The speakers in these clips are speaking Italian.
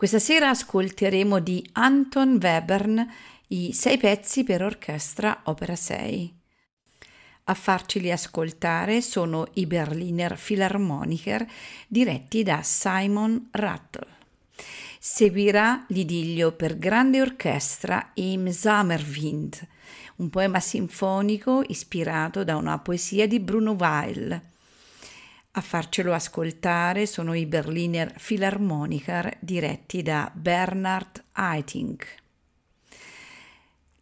Questa sera ascolteremo di Anton Webern i sei pezzi per orchestra opera 6. A farceli ascoltare sono i Berliner Philharmoniker diretti da Simon Rattle. Seguirà l'idillio per grande orchestra Im Sommerwind, un poema sinfonico ispirato da una poesia di Bruno Weil. A farcelo ascoltare sono i Berliner Philharmoniker diretti da Bernhard Haitink.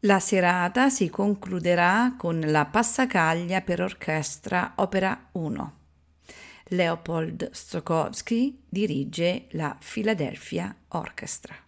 La serata si concluderà con la passacaglia per orchestra opera 1. Leopold Stokowski dirige la Philadelphia Orchestra.